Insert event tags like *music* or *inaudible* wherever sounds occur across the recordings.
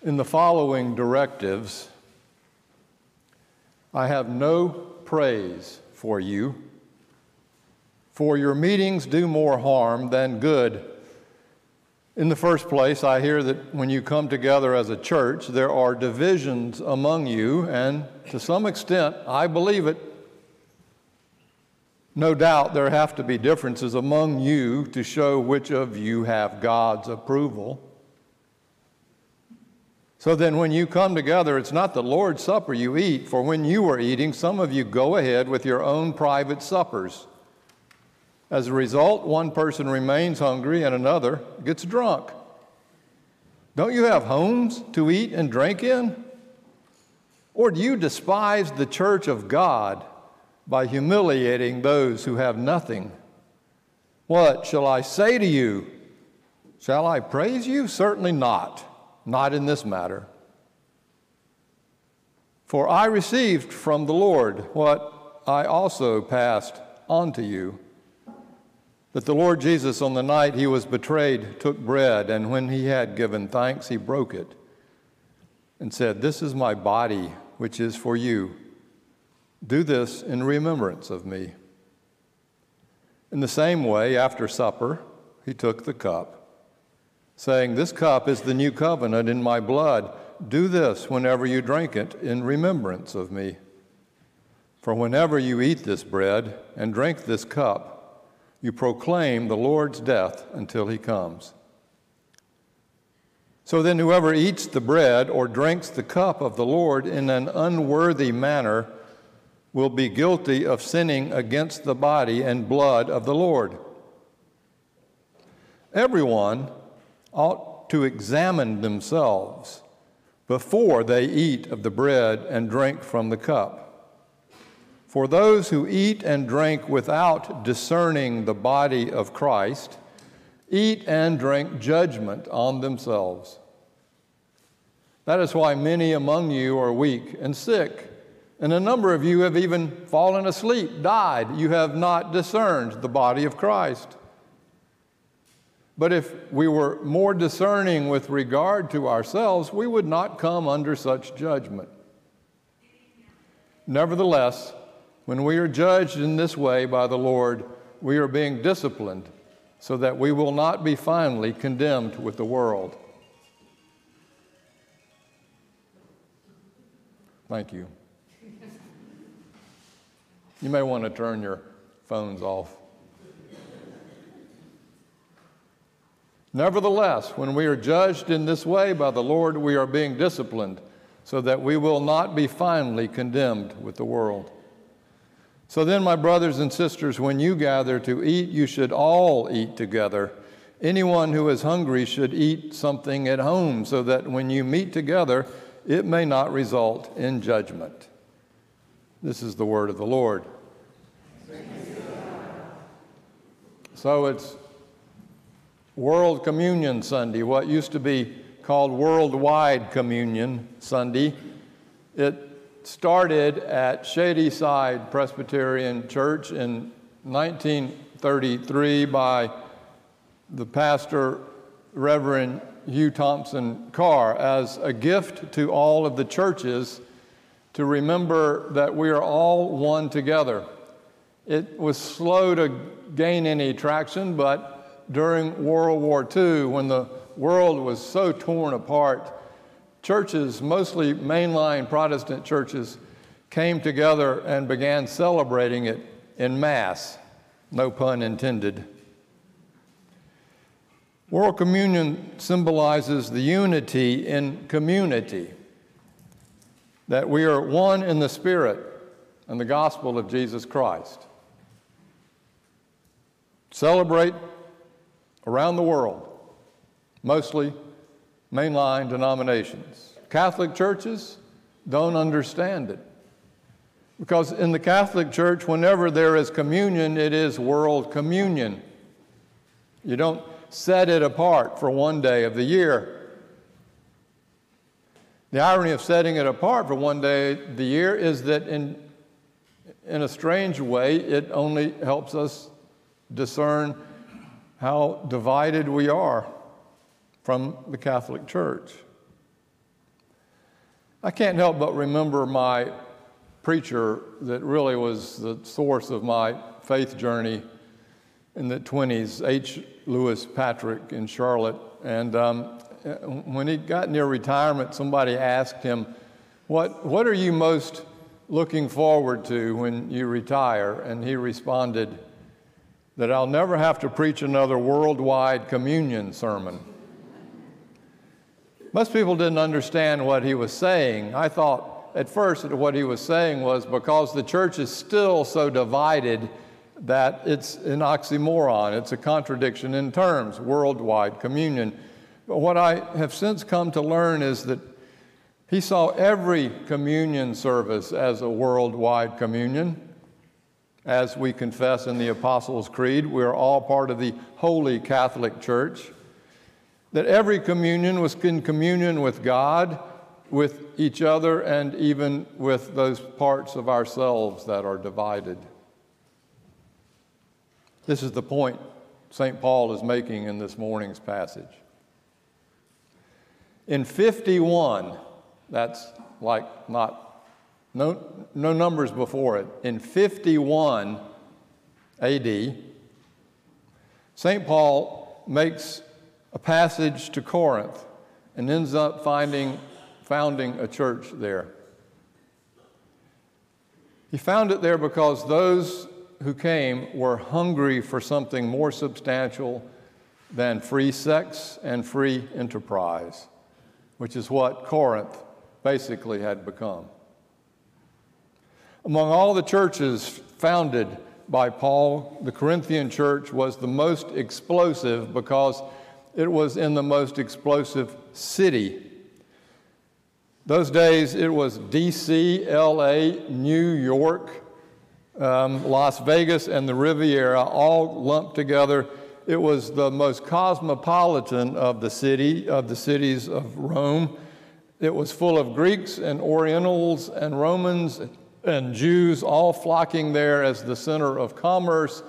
In the following directives, I have no praise for you, for your meetings do more harm than good. In the first place, I hear that when you come together as a church, there are divisions among you, and to some extent, I believe it. No doubt there have to be differences among you to show which of you have God's approval. So then, when you come together, it's not the Lord's Supper you eat, for when you are eating, some of you go ahead with your own private suppers. As a result, one person remains hungry and another gets drunk. Don't you have homes to eat and drink in? Or do you despise the church of God by humiliating those who have nothing? What shall I say to you? Shall I praise you? Certainly not not in this matter. For I received from the Lord what I also passed on to you that the Lord Jesus, on the night he was betrayed, took bread, and when he had given thanks, he broke it and said, This is my body, which is for you. Do this in remembrance of me. In the same way, after supper, he took the cup saying, This cup is the new covenant in my blood. Do this whenever you drink it in remembrance of me. For whenever you eat this bread and drink this cup, you proclaim the Lord's death until he comes. So then, whoever eats the bread or drinks the cup of the Lord in an unworthy manner will be guilty of sinning against the body and blood of the Lord. Everyone ought to examine themselves before they eat of the bread and drink from the cup. For those who eat and drink without discerning the body of Christ eat and drink judgment on themselves. That is why many among you are weak and sick, and a number of you have even fallen asleep, died. You have not discerned the body of Christ. But if we were more discerning with regard to ourselves, we would not come under such judgment. Nevertheless, when we are judged in this way by the Lord, we are being disciplined so that we will not be finally condemned with the world. Thank you. You may want to turn your phones off. Nevertheless, when we are judged in this way by the Lord, we are being disciplined so that we will not be finally condemned with the world. So then, my brothers and sisters, when you gather to eat, you should all eat together. Anyone who is hungry should eat something at home, so that when you meet together, it may not result in judgment. This is the word of the Lord. So it's World Communion Sunday, what used to be called Worldwide Communion Sunday. It started at Shadyside Presbyterian Church in 1933 by the pastor, Reverend Hugh Thompson Kerr, as a gift to all of the churches to remember that we are all one together. It was slow to gain any traction, but during World War II, when the world was so torn apart, churches, mostly mainline Protestant churches, came together and began celebrating it in mass, no pun intended. World Communion symbolizes the unity in community, that we are one in the Spirit and the gospel of Jesus Christ. Celebrate around the world, mostly mainline denominations. Catholic churches don't understand it. Because in the Catholic Church, whenever there is communion, it is world communion. You don't set it apart for one day of the year. The irony of setting it apart for one day of the year is that, in, in a strange way, it only helps us discern how divided we are from the Catholic Church. I can't help but remember my preacher that really was the source of my faith journey in the 20s, H. Lewis Patrick in Charlotte. And um, when he got near retirement, somebody asked him, what, what are you most looking forward to when you retire? And he responded, That I'll never have to preach another worldwide communion sermon. Most people didn't understand what he was saying. I thought at first that what he was saying was because the church is still so divided that it's an oxymoron, it's a contradiction in terms, worldwide communion. But what I have since come to learn is that he saw every communion service as a worldwide communion. As we confess in the Apostles' Creed, we are all part of the Holy Catholic Church that every communion was in communion with God, with each other, and even with those parts of ourselves that are divided. This is the point St. Paul is making in this morning's passage. In 51, that's like not, no, no numbers before it. In 51 AD, St. Paul makes a passage to Corinth and ends up finding, founding a church there. He found it there because those who came were hungry for something more substantial than free sex and free enterprise, which is what Corinth basically had become. Among all the churches founded by Paul, the Corinthian church was the most explosive because it was in the most explosive city. Those days, it was DC, LA, New York, um, Las Vegas, and the Riviera all lumped together. It was the most cosmopolitan of the city, of the cities of Rome. It was full of Greeks and Orientals and Romans and Jews all flocking there as the center of commerce.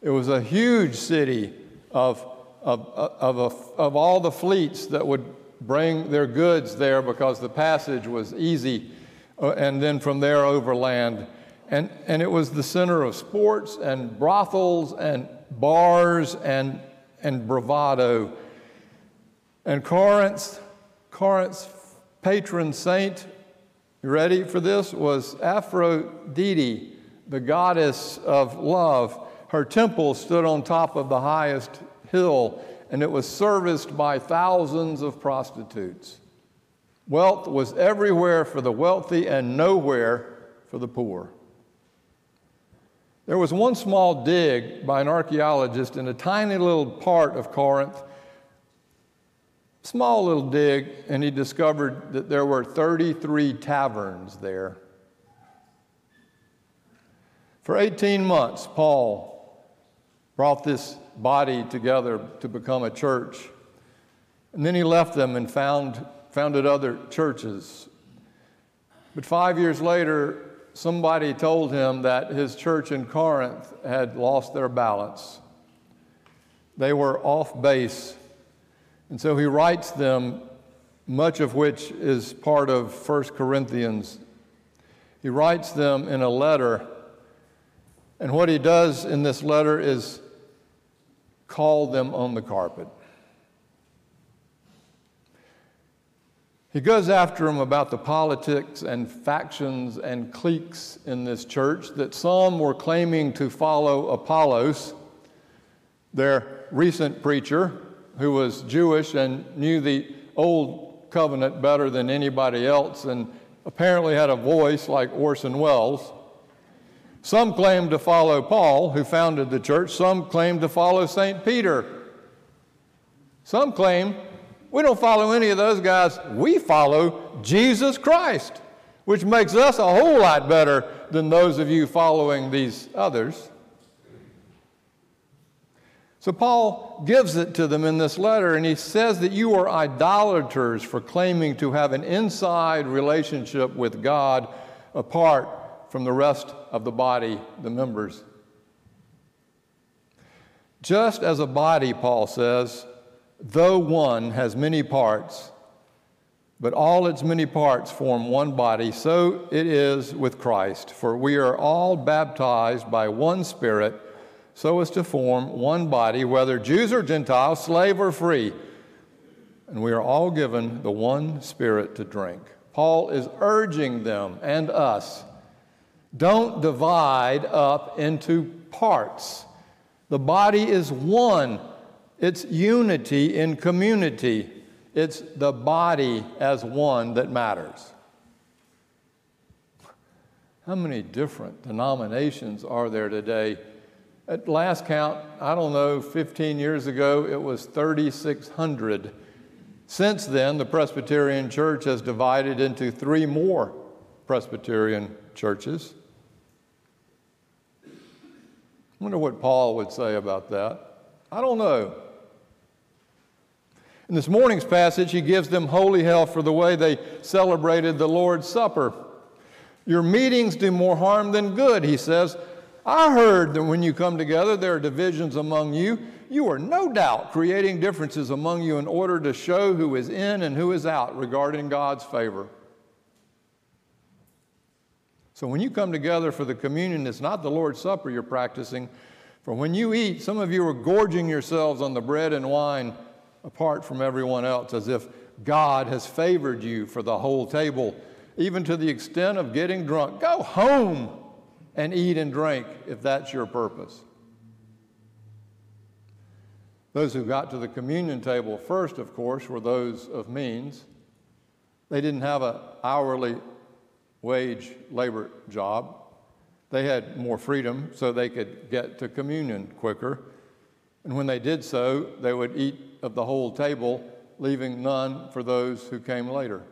It was a huge city of of, of, a, of all the fleets that would bring their goods there because the passage was easy, uh, and then from there overland. And, and it was the center of sports and brothels and bars and, and bravado. And Corinth, Corinth's patron saint, you ready for this, was Aphrodite, the goddess of love. Her temple stood on top of the highest hill, and it was serviced by thousands of prostitutes. Wealth was everywhere for the wealthy and nowhere for the poor. There was one small dig by an archaeologist in a tiny little part of Corinth, small little dig, and he discovered that there were 33 taverns there. For 18 months, Paul brought this body together to become a church. And then he left them and found, founded other churches. But five years later, somebody told him that his church in Corinth had lost their balance. They were off base. And so he writes them, much of which is part of 1 Corinthians. He writes them in a letter. And what he does in this letter is call them on the carpet. He goes after them about the politics and factions and cliques in this church that some were claiming to follow Apollos, their recent preacher, who was Jewish and knew the old covenant better than anybody else and apparently had a voice like Orson Welles. Some claim to follow Paul, who founded the church. Some claim to follow St. Peter. Some claim we don't follow any of those guys. We follow Jesus Christ, which makes us a whole lot better than those of you following these others. So Paul gives it to them in this letter, and he says that you are idolaters for claiming to have an inside relationship with God apart from the rest of the body, the members. Just as a body, Paul says, though one has many parts, but all its many parts form one body. So it is with Christ. For we are all baptized by one Spirit so as to form one body, whether Jews or Gentiles, slave or free. And we are all given the one Spirit to drink. Paul is urging them and us don't divide up into parts. The body is one, it's unity in community. It's the body as one that matters. How many different denominations are there today? At last count, I don't know, 15 years ago, it was 3,600. Since then, the Presbyterian Church has divided into three more Presbyterian churches. I wonder what Paul would say about that. I don't know. In this morning's passage, he gives them holy hell for the way they celebrated the Lord's Supper. Your meetings do more harm than good, he says. I heard that when you come together, there are divisions among you. You are no doubt creating differences among you in order to show who is in and who is out regarding God's favor. So when you come together for the communion, it's not the Lord's Supper you're practicing. For when you eat, some of you are gorging yourselves on the bread and wine apart from everyone else, as if God has favored you for the whole table, even to the extent of getting drunk. Go home and eat and drink if that's your purpose. Those who got to the communion table first, of course, were those of means. They didn't have an hourly wage labor job. They had more freedom so they could get to communion quicker. And when they did so, they would eat of the whole table, leaving none for those who came later.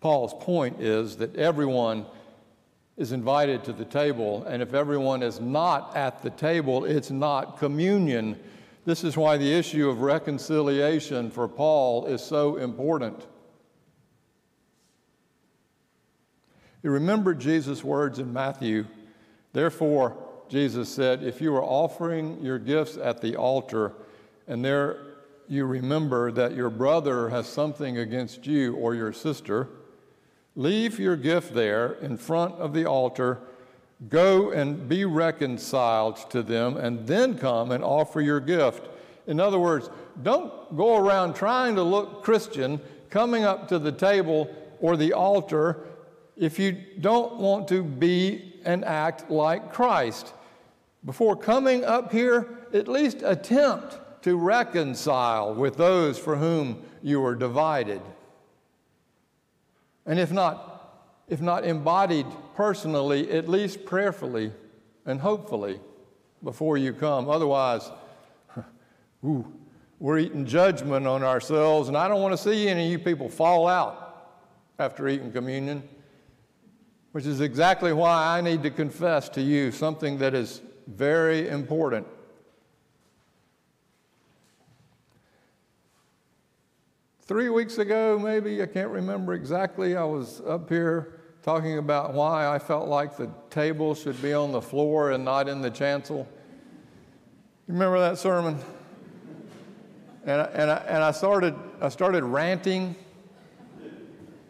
Paul's point is that everyone is invited to the table, and if everyone is not at the table, it's not communion. This is why the issue of reconciliation for Paul is so important. You remember Jesus' words in Matthew, therefore, Jesus said, If you are offering your gifts at the altar and there you remember that your brother has something against you or your sister, leave your gift there in front of the altar, go and be reconciled to them, and then come and offer your gift. In other words, don't go around trying to look Christian, coming up to the table or the altar if you don't want to be and act like Christ. Before coming up here, at least attempt to reconcile with those for whom you are divided. And if not, if not embodied personally, at least prayerfully and hopefully before you come. Otherwise, *laughs* ooh, we're eating judgment on ourselves, and I don't want to see any of you people fall out after eating communion, which is exactly why I need to confess to you something that is very important. Three weeks ago, maybe, I can't remember exactly, I was up here talking about why I felt like the table should be on the floor and not in the chancel. You remember that sermon? And I, and I, and I, started, I started ranting.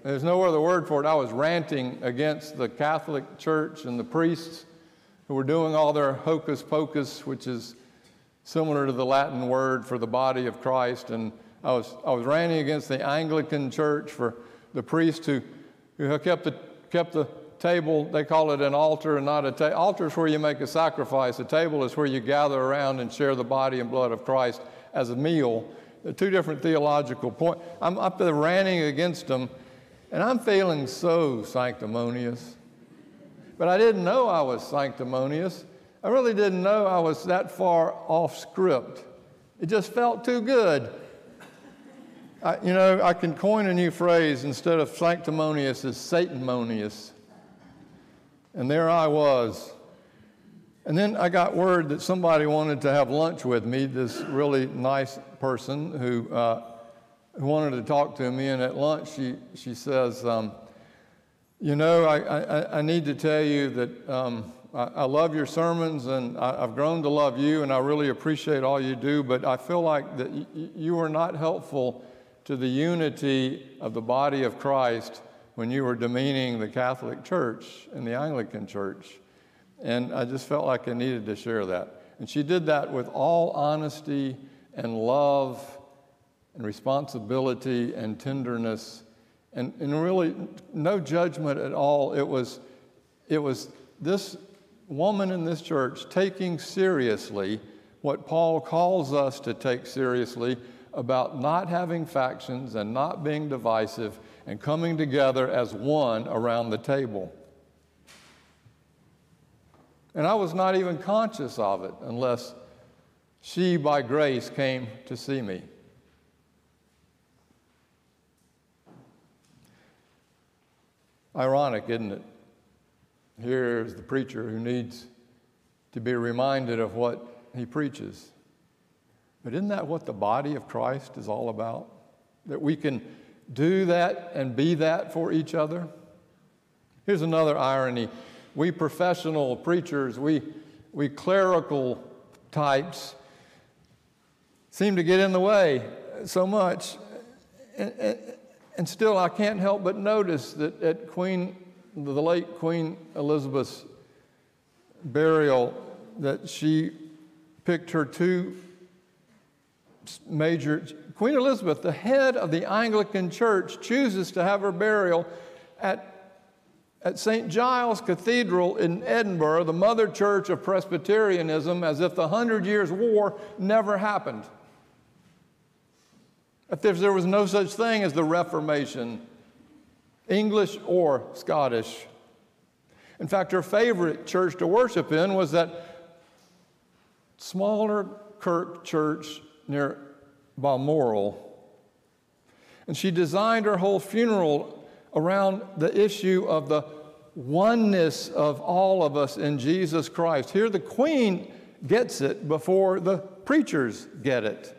There's no other word for it. I was ranting against the Catholic Church and the priests who were doing all their hocus pocus, which is similar to the Latin word for the body of Christ. And I was, I was ranting against the Anglican church for the priest who, who kept, the, kept the table, they call it an altar and not a table. Altar is where you make a sacrifice. A table is where you gather around and share the body and blood of Christ as a meal. They're two different theological points. I'm up there ranting against them, and I'm feeling so sanctimonious. But I didn't know I was sanctimonious. I really didn't know I was that far off script. It just felt too good. I, you know, I can coin a new phrase instead of sanctimonious is Satanmonious. And there I was. And then I got word that somebody wanted to have lunch with me, this really nice person who, uh, who wanted to talk to me. And at lunch, she, she says, um, you know, I, I, I, need to tell you that um, I, I, love your sermons and I, have grown to love you and I really appreciate all you do, but I feel like that y- you are not helpful to the unity of the body of Christ when you were demeaning the Catholic Church and the Anglican Church. And I just felt like I needed to share that. And she did that with all honesty and love and responsibility and tenderness and, and really no judgment at all. It was, it was this woman in this church taking seriously what Paul calls us to take seriously about not having factions and not being divisive and coming together as one around the table. And I was not even conscious of it unless she, by grace, came to see me. Ironic, isn't it? Here's the preacher who needs to be reminded of what he preaches. But isn't that what the body of Christ is all about? That we can do that and be that for each other? Here's another irony. We professional preachers, we, we clerical types, seem to get in the way so much. And, and, and still, I can't help but notice that at Queen, the late Queen Elizabeth's burial, that she picked her two major. Queen Elizabeth, the head of the Anglican Church, chooses to have her burial at, at St. Giles Cathedral in Edinburgh, the mother church of Presbyterianism, as if the Hundred Years' War never happened. If there was no such thing as the Reformation, English or Scottish. In fact, her favorite church to worship in was that smaller Kirk church near Balmoral. And she designed her whole funeral around the issue of the oneness of all of us in Jesus Christ. Here, the Queen gets it before the preachers get it.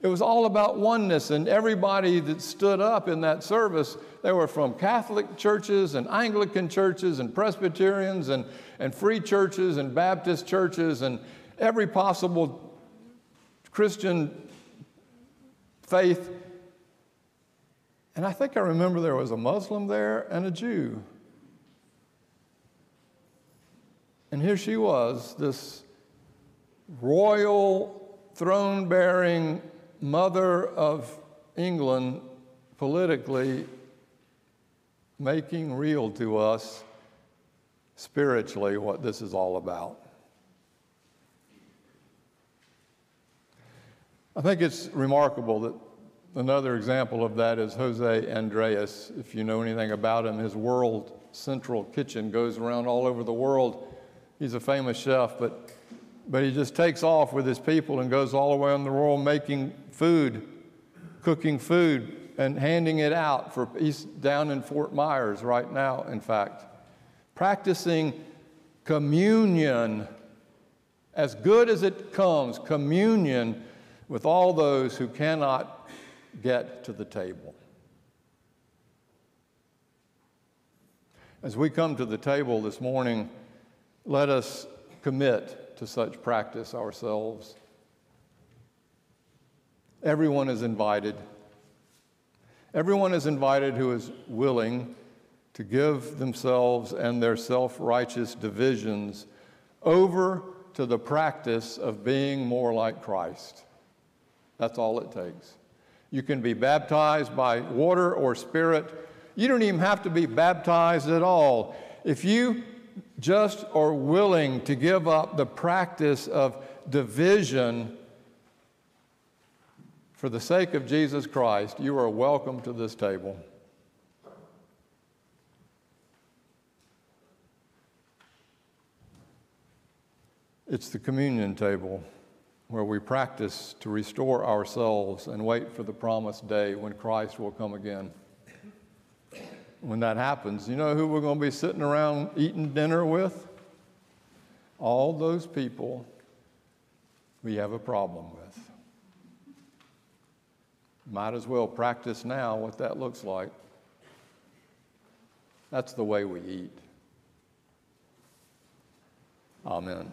It was all about oneness, and everybody that stood up in that service, they were from Catholic churches and Anglican churches and Presbyterians and, and free churches and Baptist churches and every possible Christian faith. And I think I remember there was a Muslim there and a Jew. And here she was, this royal, throne bearing mother of England politically making real to us spiritually what this is all about. I think it's remarkable that another example of that is Jose Andres. If you know anything about him, his World Central Kitchen goes around all over the world. He's a famous chef, but but he just takes off with his people and goes all the way on the world making food, cooking food, and handing it out for he's down in Fort Myers right now, in fact. Practicing communion as good as it comes, communion with all those who cannot get to the table. As we come to the table this morning, let us commit to such practice ourselves. Everyone is invited. Everyone is invited who is willing to give themselves and their self righteous divisions over to the practice of being more like Christ. That's all it takes. You can be baptized by water or spirit. You don't even have to be baptized at all. If you just are willing to give up the practice of division for the sake of Jesus Christ, you are welcome to this table. It's the communion table where we practice to restore ourselves and wait for the promised day when Christ will come again when that happens, you know who we're going to be sitting around eating dinner with? All those people we have a problem with. Might as well practice now what that looks like. That's the way we eat. Amen.